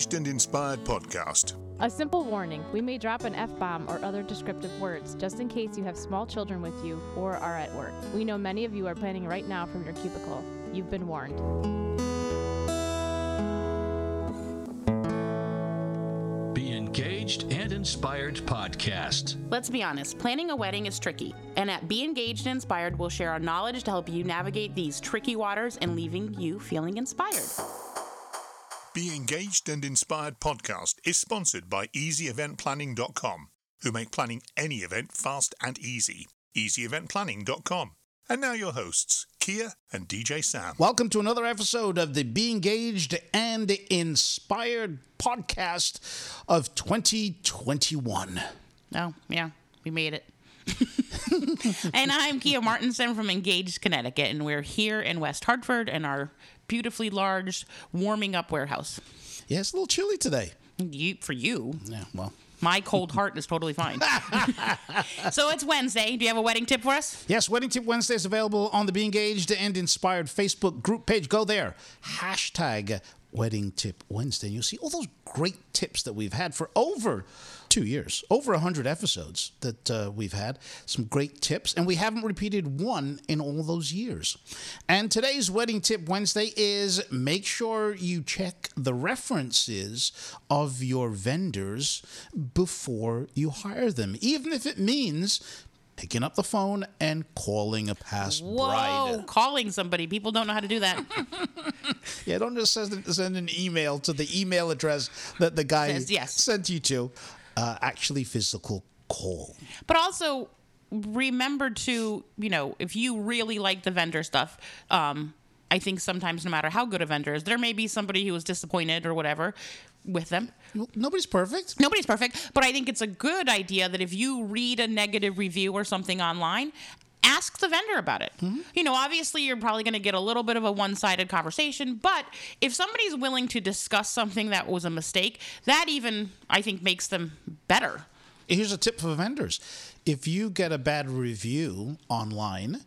Engaged and Inspired podcast. A simple warning we may drop an F bomb or other descriptive words just in case you have small children with you or are at work. We know many of you are planning right now from your cubicle. You've been warned. Be Engaged and Inspired podcast. Let's be honest, planning a wedding is tricky. And at Be Engaged and Inspired, we'll share our knowledge to help you navigate these tricky waters and leaving you feeling inspired. Be Engaged and Inspired podcast is sponsored by EasyEventPlanning.com, who make planning any event fast and easy. EasyEventPlanning.com. And now your hosts, Kia and DJ Sam. Welcome to another episode of the Be Engaged and Inspired podcast of 2021. Oh, yeah, we made it. and I'm Kia Martinson from Engaged, Connecticut, and we're here in West Hartford in our beautifully large warming up warehouse. Yeah, it's a little chilly today. You, for you, Yeah, well. my cold heart is totally fine. so it's Wednesday. Do you have a wedding tip for us? Yes, Wedding Tip Wednesday is available on the Be Engaged and Inspired Facebook group page. Go there. Hashtag Wedding Tip Wednesday. And you'll see all those great tips that we've had for over two years, over 100 episodes that uh, we've had. Some great tips. And we haven't repeated one in all those years. And today's Wedding Tip Wednesday is make sure you check the references of your vendors before you hire them, even if it means picking up the phone and calling a past Whoa, bride. calling somebody. People don't know how to do that. Yeah, don't just send, send an email to the email address that the guy Says yes. sent you to. Uh, actually, physical call. But also remember to, you know, if you really like the vendor stuff, um, I think sometimes no matter how good a vendor is, there may be somebody who was disappointed or whatever with them. Nobody's perfect. Nobody's perfect, but I think it's a good idea that if you read a negative review or something online, ask the vendor about it. Mm-hmm. You know, obviously you're probably going to get a little bit of a one-sided conversation, but if somebody's willing to discuss something that was a mistake, that even I think makes them better. Here's a tip for vendors: if you get a bad review online,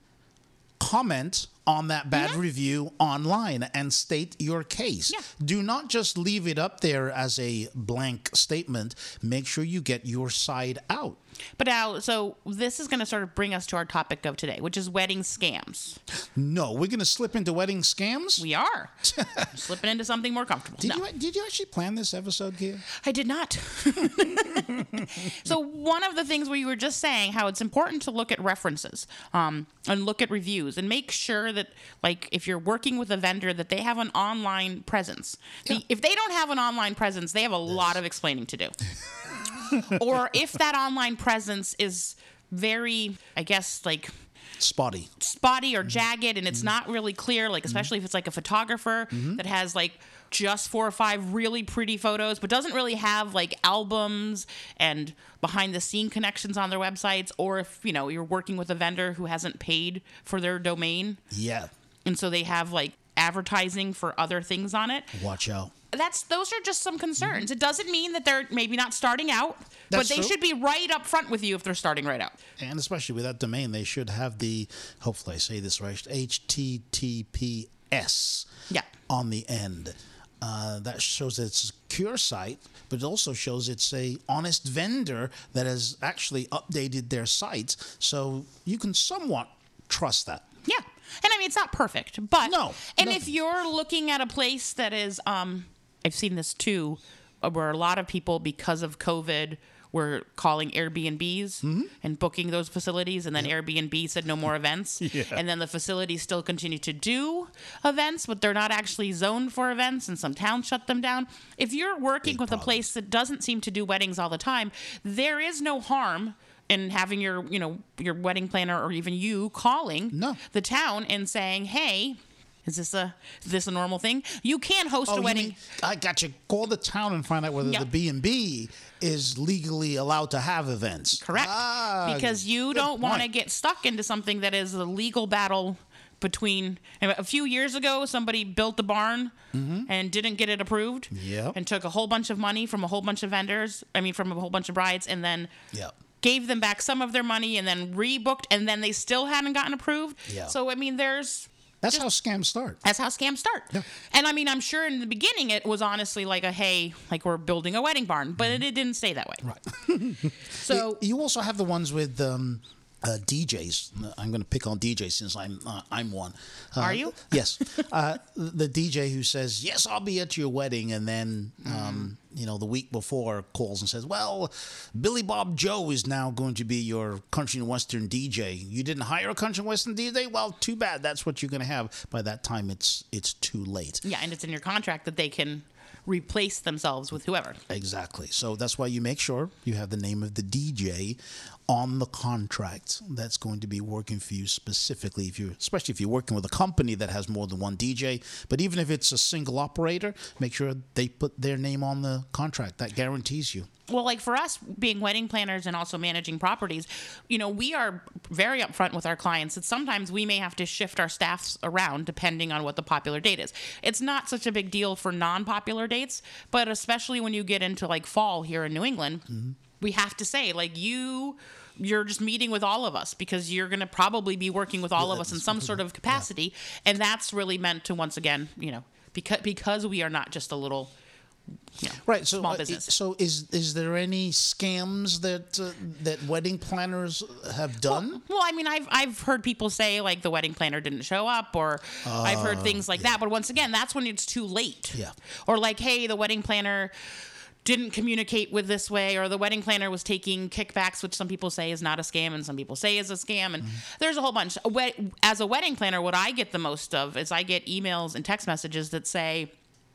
comment on that bad review online and state your case. Yeah. Do not just leave it up there as a blank statement. Make sure you get your side out. But now, so this is going to sort of bring us to our topic of today, which is wedding scams. No, we're going to slip into wedding scams. We are slipping into something more comfortable. did No. you did you actually plan this episode, Kia? I did not. so one of the things we were just saying how it's important to look at references um, and look at reviews and make sure that like if you're working with a vendor that they have an online presence. The- if they don't have an online presence, they have a lot of explaining to do. Or if that online presence is very, I guess, like Spotty. spotty or mm-hmm. jagged and it's mm-hmm. not really clear like mm-hmm. especially if it's like a photographer that has like just four or five really pretty photos but doesn't really have like albums and behind the scene connections on their websites or if you know you're working with a vendor who hasn't paid for their domain Yeah. and so they have like advertising for other things on it Watch out. That's those are just some concerns it doesn't mean that they're maybe not starting out but they true. should be right up front with you if they're starting right out And especially with that domain, they should have the, hopefully I say this right, HTTPS Yeah. on the end. Uh, that shows that it's a secure site, but it also shows it's a honest vendor that has actually updated their site, so you can somewhat trust that. Yeah. And I mean, it's not perfect, but No, And no. if you're looking at a place that is, um, I've seen this too, uh, where a lot of people, because of COVID, were calling Airbnbs Mm-hmm. and booking those facilities, and then Airbnb said no more events, and then the facilities still continue to do events, but they're not actually zoned for events, and some towns shut them down. If you're working Big with a place that doesn't seem to do weddings all the time, there is no harm in having your, you know, your wedding planner or even you calling No. the town and saying, "Hey, is this a is this a normal thing? You can host Oh, a wedding." mean- I got you. Call the town and find out whether Yeah. the B and B is legally allowed to have events. Correct. Ah, because you don't want to get stuck into something that is a legal battle between a few years ago somebody built the barn and didn't get it approved Mm-hmm. Yep. and took a whole bunch of money from a whole bunch of vendors i mean from a whole bunch of brides and then Yeah. gave them back some of their money and then rebooked and then they still hadn't gotten approved Yeah. so i mean there's That's how scams start. That's how scams start. Yeah. And I mean, I'm sure in the beginning it was honestly like a hey, like we're building a wedding barn, but it, it didn't stay that way. Right. So you also have the ones with um, uh, DJs. I'm going to pick on DJs since I'm uh, I'm one. Uh, Are you? Yes. uh, the DJ who says, "Yes, I'll be at your wedding," and then um, you know the week before calls and says, "Well, Billy Bob Joe is now going to be your country and western DJ. You didn't hire a country and western DJ. Well, too bad. That's what you're going to have. By that time, it's it's too late." yeah, and it's in your contract that they can replace themselves with whoever. Exactly. So that's why you make sure you have the name of the DJ on the contract that's going to be working for you specifically if you especially if you're working with a company that has more than one DJ but even if it's a single operator make sure they put their name on the contract that guarantees you well, like for us being wedding planners and also managing properties, you know, we are very upfront with our clients that sometimes we may have to shift our staffs around depending on what the popular date is. It's not such a big deal for non popular dates, but especially when you get into like fall here in New England, we have to say, like, you. You're just meeting with all of us because you're going to probably be working with all of us in some sort of capacity, and that's really meant to once again, you know, because because we are not just a little, you know, right so small uh, so is is there any scams that uh, that wedding planners have done Well, I mean, I've I've heard people say like the wedding planner didn't show up, or I've heard things like that. But once again, that's when it's too late. Yeah. Or like, hey, the wedding planner didn't communicate with this way, or the wedding planner was taking kickbacks, which some people say is not a scam, and some people say is a scam. And there's a whole bunch. As a wedding planner, what I get the most of is I get emails and text messages that say.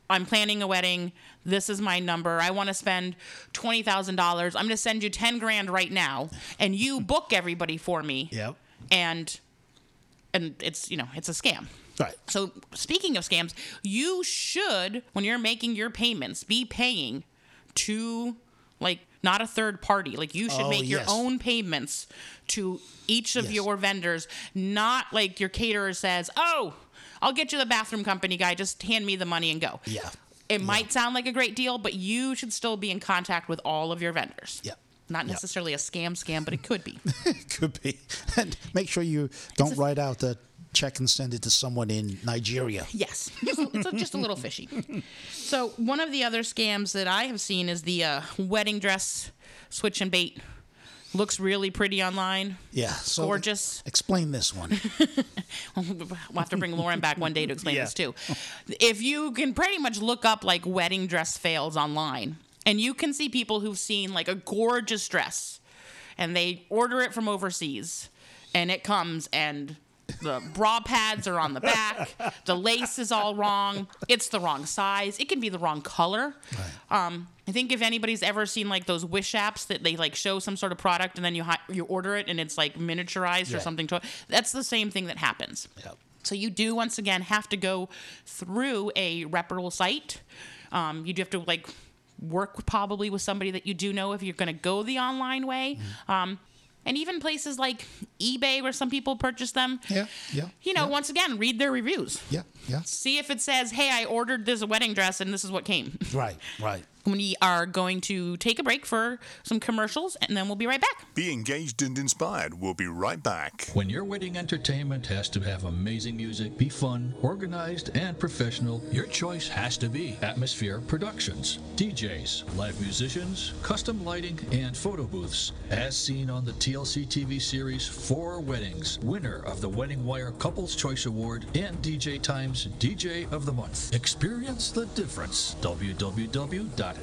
I'm planning a wedding. This is my number. I want to spend twenty thousand dollars. I'm going to send you ten grand right now, and you book everybody for me. Yep. And and it's you know it's a scam. right So speaking of scams, you should when you're making your payments be paying to like not a third party. Like you should Oh, make your yes. own payments to each of Yes. your vendors, not like your caterer says, "Oh, I'll get you the bathroom company guy. Just hand me the money and go." Yeah. It might sound like a great deal, but you should still be in contact with all of your vendors. Yeah. Not Yeah. necessarily a scam scam, but it could be. it could be and make sure you don't write out the check and send it to someone in nigeria Yes, it's, a- it's a- just a little fishy. So one of the other scams that I have seen is the uh, wedding dress switch and bait. Looks really pretty online. yeah so Gorgeous. explain this one We'll have to bring Lauren back one day to explain Yeah. this too. If you can pretty much look up like wedding dress fails online, and you can see people who've seen like a gorgeous dress, and they order it from overseas, and it comes and the bra pads are on the back, the lace is all wrong, it's the wrong size, it can be the wrong color. Um, I think if anybody's ever seen like those Wish apps that they like show some sort of product and then you hi- you order it and it's like miniaturized or something to it, that's the same thing that happens. Yep. So you do once again have to go through a reputable site. Um, you do have to like work probably with somebody that you do know if you're going to go the online way. Mm-hmm. Um, and even places like eBay where some people purchase them. Yeah, yeah, You know, yeah. once again, read their reviews. yeah yeah See if it says, "Hey, I ordered this wedding dress and this is what came." right right we are going to take a break for some commercials and then we'll be right back. Be engaged and inspired. We'll be right back. When your wedding entertainment has to have amazing music, be fun, organized, and professional, your choice has to be Atmosphere Productions. DJs, live musicians, custom lighting, and photo booths. As seen on the TLC TV series Four Weddings, winner of the Wedding Wire Couples Choice Award and DJ Times DJ of the Month. Experience the difference.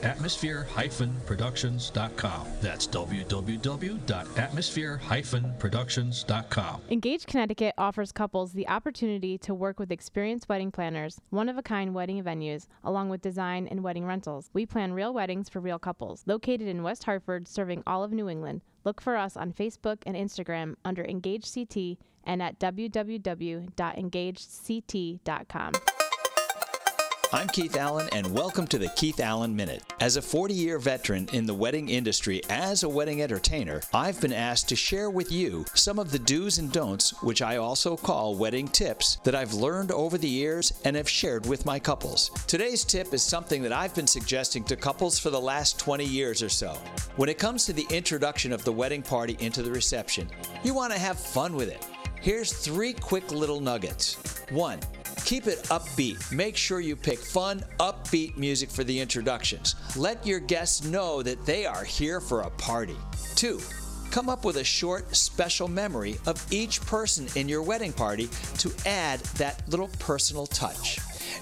www.atmosphere-productions.com. That's www.atmosphere-productions.com. Engage Connecticut offers couples the opportunity to work with experienced wedding planners, one of a kind wedding venues, along with design and wedding rentals. We plan real weddings for real couples. Located in West Hartford, serving all of New England. Look for us on Facebook and Instagram under Engage CT and at www.engagect.com. I'm Keith Alan, and welcome to the Keith Alan Minute. As a 40 year veteran in the wedding industry as a wedding entertainer, I've been asked to share with you some of the do's and don'ts, which I also call wedding tips, that I've learned over the years and have shared with my couples. Today's tip is something that I've been suggesting to couples for the last 20 years or so. When it comes to the introduction of the wedding party into the reception, you want to have fun with it. Here's three quick little nuggets. One, keep it upbeat. Make sure you pick fun, upbeat music for the introductions. Let your guests know that they are here for a party. Two, come up with a short, special memory of each person in your wedding party to add that little personal touch.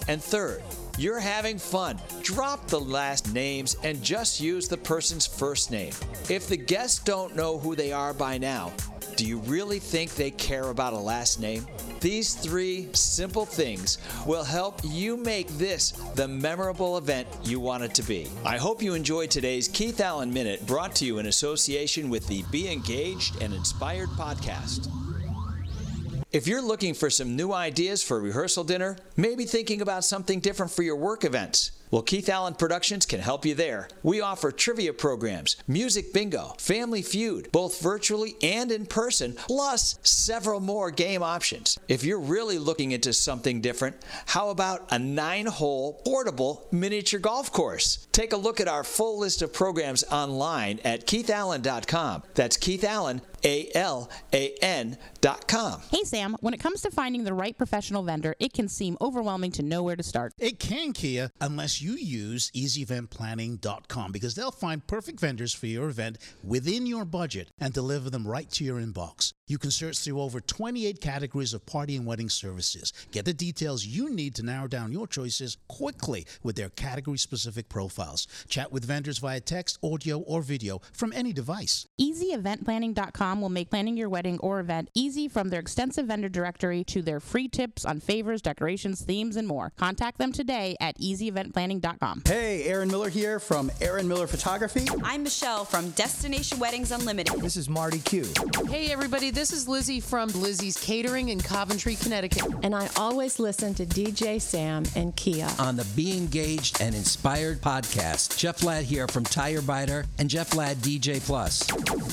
And third, you're having fun. Drop the last names and just use the person's first name. If the guests don't know who they are by now, do you really think they care about a last name? These three simple things will help you make this the memorable event you want it to be. I hope you enjoyed today's Keith Alan Minute brought to you in association with the Be Engaged and Inspired podcast. If you're looking for some new ideas for a rehearsal dinner, maybe thinking about something different for your work events, well, Keith Alan Productions can help you there. We offer trivia programs, music bingo, family feud, both virtually and in person, plus several more game options. If you're really looking into something different, how about a nine hole portable miniature golf course? Take a look at our full list of programs online at keithalan.com. That's Keith Alan, A L A N dot com. Hey, Sam, when it comes to finding the right professional vendor, it can seem overwhelming to know where to start. It can, Kia, unless you use easyeventplanning.com because they'll find perfect vendors for your event within your budget and deliver them right to your inbox. You can search through over 28 categories of party and wedding services. Get the details you need to narrow down your choices quickly with their category specific profiles. Chat with vendors via text, audio, or video from any device. EasyEventPlanning.com will make planning your wedding or event easy from their extensive vendor directory to their free tips on favors, decorations, themes, and more. Contact them today at EasyEventPlanning.com. Hey, Aaron Miller here from Aaron Miller Photography. I'm Michelle from Destination Weddings Unlimited. This is Marty Q. Hey, everybody, this is Lizzie from Lizzie's Catering in Coventry, Connecticut. And I always listen to DJ Sam and Kia. On the Be Engaged and Inspired podcast, Jeff Ladd here from Tire Biter and Jeff Ladd DJ Plus.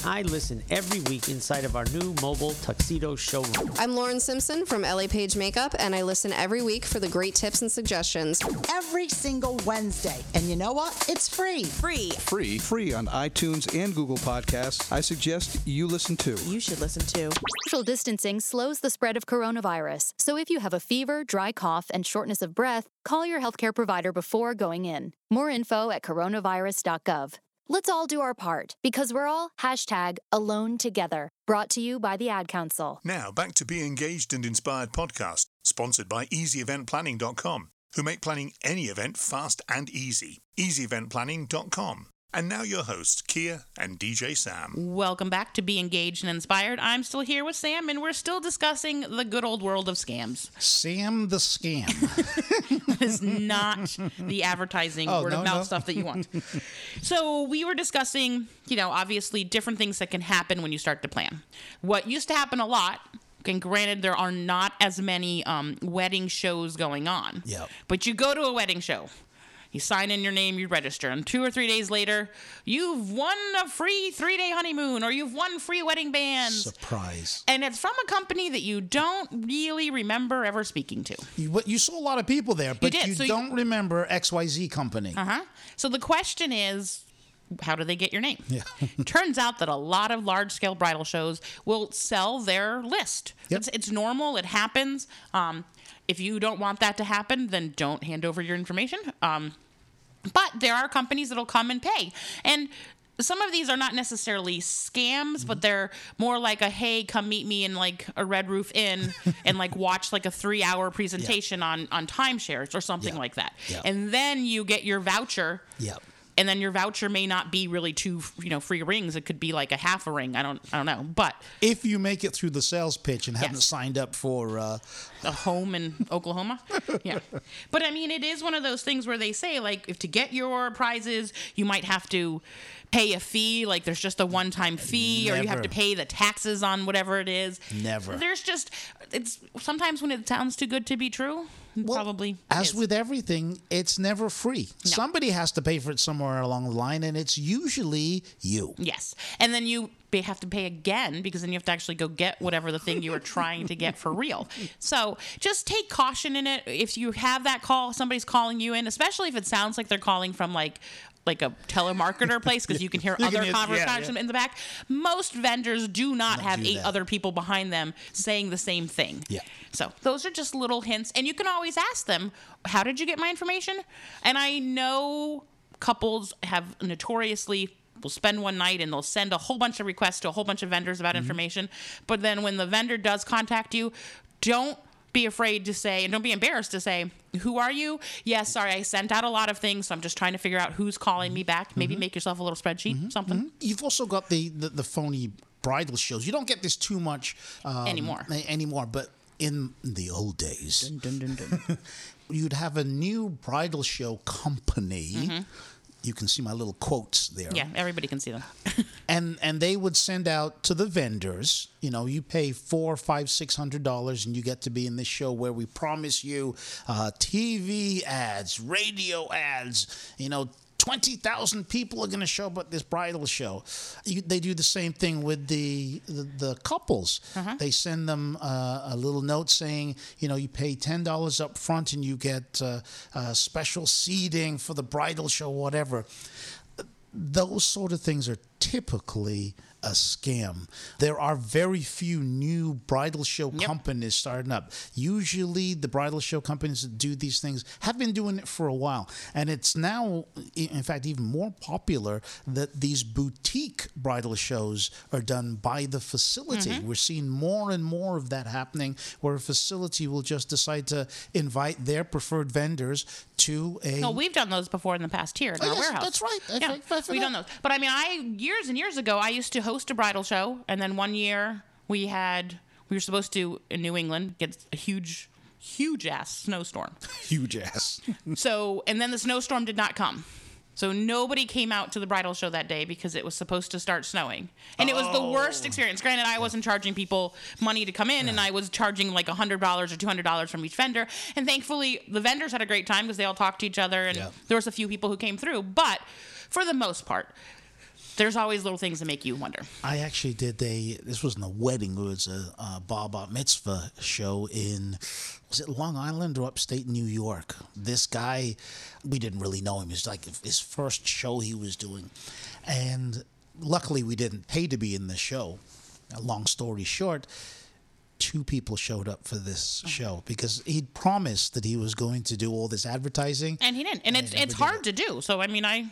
I listen every week inside of our new mobile tuxedo showroom. I'm Lauren Simpson from LA Page Makeup, and I listen every week for the great tips and suggestions. Every single Wednesday. And you know what? It's free. Free. Free. Free on iTunes and Google Podcasts. I suggest you listen too. You should listen too. Social distancing slows the spread of coronavirus. So if you have a fever, dry cough, and shortness of breath, call your healthcare provider before going in. More info at coronavirus.gov. Let's all do our part because we're all hashtag alone together. Brought to you by the Ad Council. Now back to Be Engaged and Inspired podcast, sponsored by EasyEventPlanning.com, who make planning any event fast and easy. EasyEventPlanning.com. And now your hosts, Kia and DJ Sam. Welcome back to Be Engaged and Inspired. I'm still here with Sam, and we're still discussing the good old world of scams. Sam the scam. that is not the advertising Oh, word no, of mouth no. stuff that you want. so we were discussing, you know, obviously different things that can happen when you start to plan. What used to happen a lot. And granted, there are not as many um, wedding shows going on. Yep. But you go to a wedding show, you sign in your name, you register, and two or three days later, you've won a free three day honeymoon or you've won free wedding bands. Surprise. And it's from a company that you don't really remember ever speaking to. You, but you saw a lot of people there, but did, you so you- don't remember XYZ company. Uh huh. So the question is, how do they get your name? Yeah. Turns out that a lot of large scale bridal shows will sell their list. Yep. It's, it's normal, it happens. Um, if you don't want that to happen, then don't hand over your information. Um, but there are companies that'll come and pay. And some of these are not necessarily scams, but they're more like a hey, come meet me in like a Red Roof Inn and like watch like a three hour presentation on on timeshares or something Yeah. like that. Yeah. And then you get your voucher Yep. And then your voucher may not be really two you know free rings. It could be like a half a ring. I don't i don't know. But If you make it through the sales pitch and haven't Yes. signed up for uh, a home in oklahoma? Yeah. But i mean it is one of those things where they say like if to get your prizes you might have to pay a fee. Like there's just a one-time fee or you have to pay the taxes on whatever it is. Never. there's just it's sometimes when it sounds too good to be true probably as is. with everything, it's never free. Somebody has to pay for it somewhere along the line, and it's usually you. Yes. And then you have to pay again because then you have to actually go get whatever the thing you were trying to get for real. So just take caution in it. If you have that call, somebody's calling you in, especially if it sounds like they're calling from like like a telemarketer place because you can hear You other can conversations yeah. in the back. Most vendors do not, have do eight that. other people behind them saying the same thing. Yeah. So those are just little hints, and you can always ask them, "How did you get my information?" And I know couples have notoriously will spend one night and they'll send a whole bunch of requests to a whole bunch of vendors about Mm-hmm. information, but then when the vendor does contact you, don't be afraid to say and don't be embarrassed to say who are you? Yes sorry i sent out a lot of things so i'm just trying to figure out who's calling me back. Maybe mm-hmm. make yourself a little spreadsheet mm-hmm. something. Mm-hmm. You've also got the, the, the phony bridal shows. You don't get this too much um, Anymore. a- Anymore, but in the old days, you'd have a new bridal show company. You can see my little quotes there. Yeah everybody can see them and and they would send out to the vendors you know you pay four five six hundred dollars and you get to be in this show where we promise you uh, tv ads radio ads you know 20,000 people are going to show up at this bridal show. You, they do the same thing with the the, the couples. They send them uh, a little note saying, you know, you pay $10 up front and you get uh, uh, special seating for the bridal show, whatever those sort of things are typically a scam. There are very few new bridal show companies starting up. Usually, the bridal show companies that do these things have been doing it for a while. And it's now, in fact, even more popular that these boutique bridal shows are done by the facility. Mm-hmm. We're seeing more and more of that happening where a facility will just decide to invite their preferred vendors to a. No, we've done those before in the past here in Oh, our yes, warehouse. that's right. I yeah, we've done those. But I mean, I years and years ago, I used to host a bridal show, and then one year we had we were supposed to in New England get a huge, huge ass snowstorm. huge ass. so, and then the snowstorm did not come. So nobody came out to the bridal show that day because it was supposed to start snowing, and it was the oh. worst experience. Granted, I wasn't charging people money to come in, and I was charging like hundred dollars or two hundred dollars from each vendor. And thankfully, the vendors had a great time because they all talked to each other, and Yeah. there was a few people who came through. But for the most part, there's always little things that make you wonder. I actually did a. This wasn't a wedding. It was a, bar mitzvah show in. Was it Long Island or upstate New York? This guy, we didn't really know him. It was like his first show he was doing, and luckily we didn't pay to be in the show. Long story short, two people showed up for this show because he'd promised that he was going to do all this advertising. And he didn't. And it's it's did hard to do. So I mean, I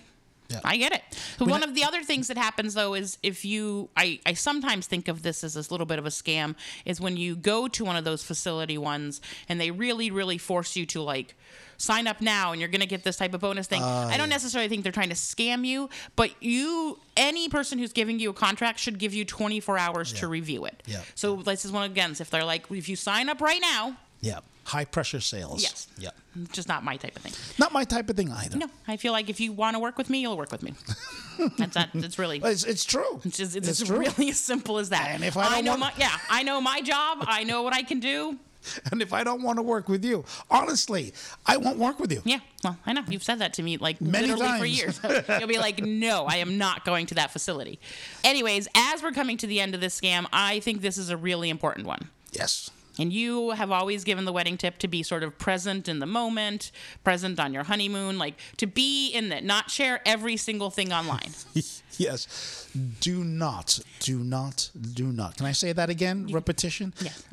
I get it. So one of the other things that happens though is if you I I sometimes think of this as this little bit of a scam is when you go to one of those facility ones and they really really force you to like sign up now and you're going to get this type of bonus thing. Ah, I don't necessarily think they're trying to scam you, but you any person who's giving you a contract should give you 24 hours to review it. Yeah. So this is one again if they're like if you sign up right now, Yeah, high pressure sales. Yes. Yeah, just not my type of thing. not my type of thing either. No, I feel like if you want to work with me, you'll work with me. That's not. It's really. It's, it's true. It's just. It's, It's true. really as simple as that. And if I don't know want- my yeah, I know my job. I know what I can do. And if I don't want to work with you, honestly, I won't work with you. Yeah, well, I know you've said that to me like Many literally for years. You'll be like, no, I am not going to that facility. Anyways, as we're coming to the end of this scam, I think this is a really important one. Yes. And you have always given the wedding tip to be sort of present in the moment, present on your honeymoon, like to be in that, not share every single thing online. yes. Do not, do not, do not. Can I say that again? Repetition? Yes.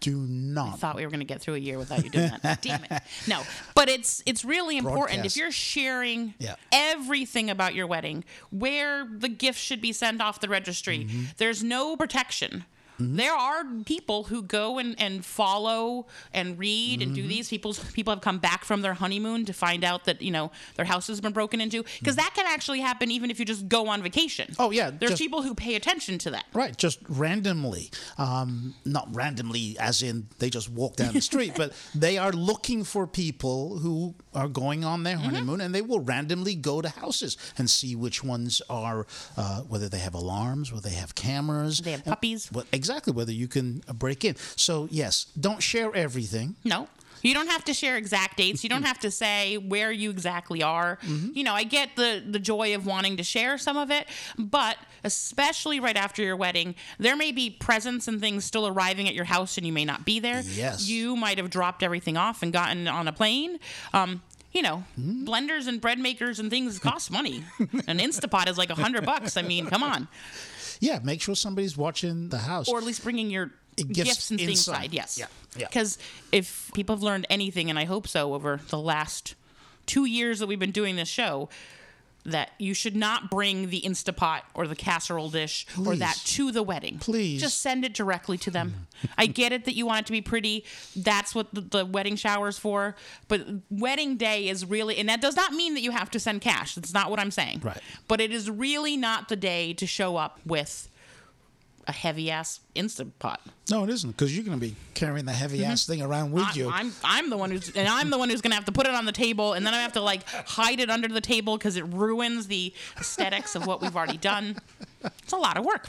Do not. I thought we were going to get through a year without you doing that. Damn it. No, but it's it's really important Broadcast. if you're sharing Yeah. everything about your wedding, where the gift should be sent off the registry. Mm-hmm. There's no protection. There are people who go and, and follow and read and Mm-hmm. do these. People people have come back from their honeymoon to find out that you know their house has been broken into because that can actually happen even if you just go on vacation. Mm-hmm. Oh, yeah, there's just- people who pay attention to that. Right, just randomly. Um, not randomly, as in they just walk down the street, but they are looking for people who are going on their honeymoon and they will randomly go to houses and see which ones are, uh, whether they have alarms, whether they have cameras. They have and- puppies. What, exactly, whether you can uh, break in. So, yes, don't share everything. No. You don't have to share exact dates. You don't have to say where you exactly are. You know, I get the the joy of wanting to share some of it, but especially right after your wedding, there may be presents and things still arriving at your house and you may not be there. Yes. You might have dropped everything off and gotten on a plane. Um, you know, blenders and bread makers and things cost money. An Instapot is like a hundred bucks. I mean, come on. Yeah, make sure somebody's watching the house. Or at least bringing your Gifts gifts, and things inside. Yes. Yeah, yeah. Because if people have learned anything, and I hope so, over the last two years that we've been doing this show, that you should not bring the Instapot or the casserole dish or that to the wedding. Please. Just send it directly to them. I get it that you want it to be pretty. That's what the, the wedding shower is for. But wedding day is really, and that does not mean that you have to send cash. That's not what I'm saying. Right. But it is really not the day to show up with a heavy ass Instant Pot. No, it isn't because you're going to be carrying the heavy ass thing around with I, you. I'm I'm the one who's and I'm the one who's gonna have to put it on the table and then I have to like hide it under the table because it ruins the aesthetics of what we've already done. It's a lot of work.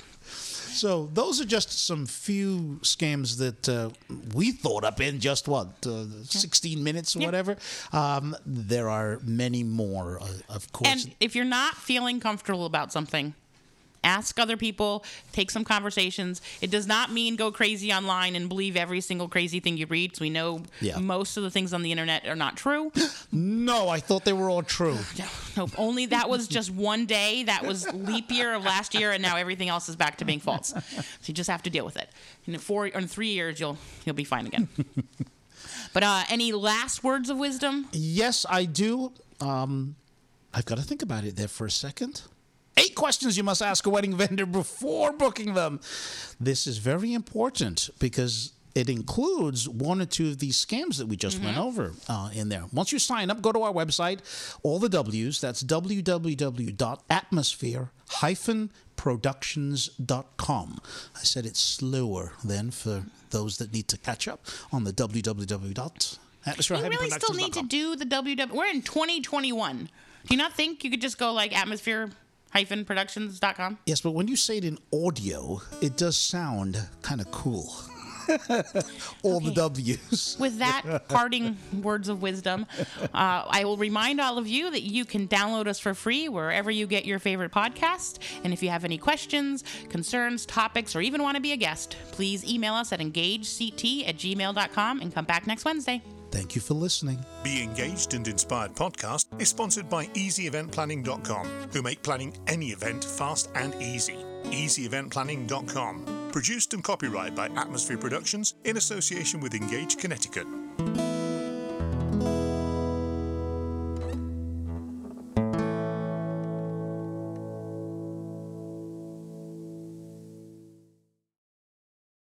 So those are just some few scams that uh, we thought up in just what uh, 16 minutes or Yeah. whatever. Um, there are many more, uh, of course. And if you're not feeling comfortable about something, ask other people, take some conversations. It does not mean go crazy online and believe every single crazy thing you read. 'cause we know Yeah. most of the things on the internet are not true. no, I thought they were all true. Nope. Only that was just one day. That was leap year of last year, and now everything else is back to being false. So you just have to deal with it. In four or in three years, you'll you'll be fine again. but uh, any last words of wisdom? Yes, I do. Um, I've got to think about it there for a second. Eight questions you must ask a wedding vendor before booking them. This is very important because it includes one or two of these scams that we just went over uh, in there. Once you sign up, go to our website, all the W's. That's www.atmosphere-productions.com. I said it slower then for those that need to catch up on the www.atmosphere You really still need to do the WW. We're in 2021. Do you not think you could just go like atmosphere-productions.com? Yes, but when you say it in audio, it does sound kind of cool. All the W's. With that parting words of wisdom, uh, I will remind all of you that you can download us for free wherever you get your favorite podcast. And if you have any questions, concerns, topics, or even want to be a guest, please email us at engagect at gmail.com and come back next Wednesday. Thank you for listening. Be Engaged and Inspired podcast is sponsored by EasyEventPlanning.com, who make planning any event fast and easy. EasyEventPlanning.com. Produced and copyrighted by Atmosphere Productions in association with Engage Connecticut.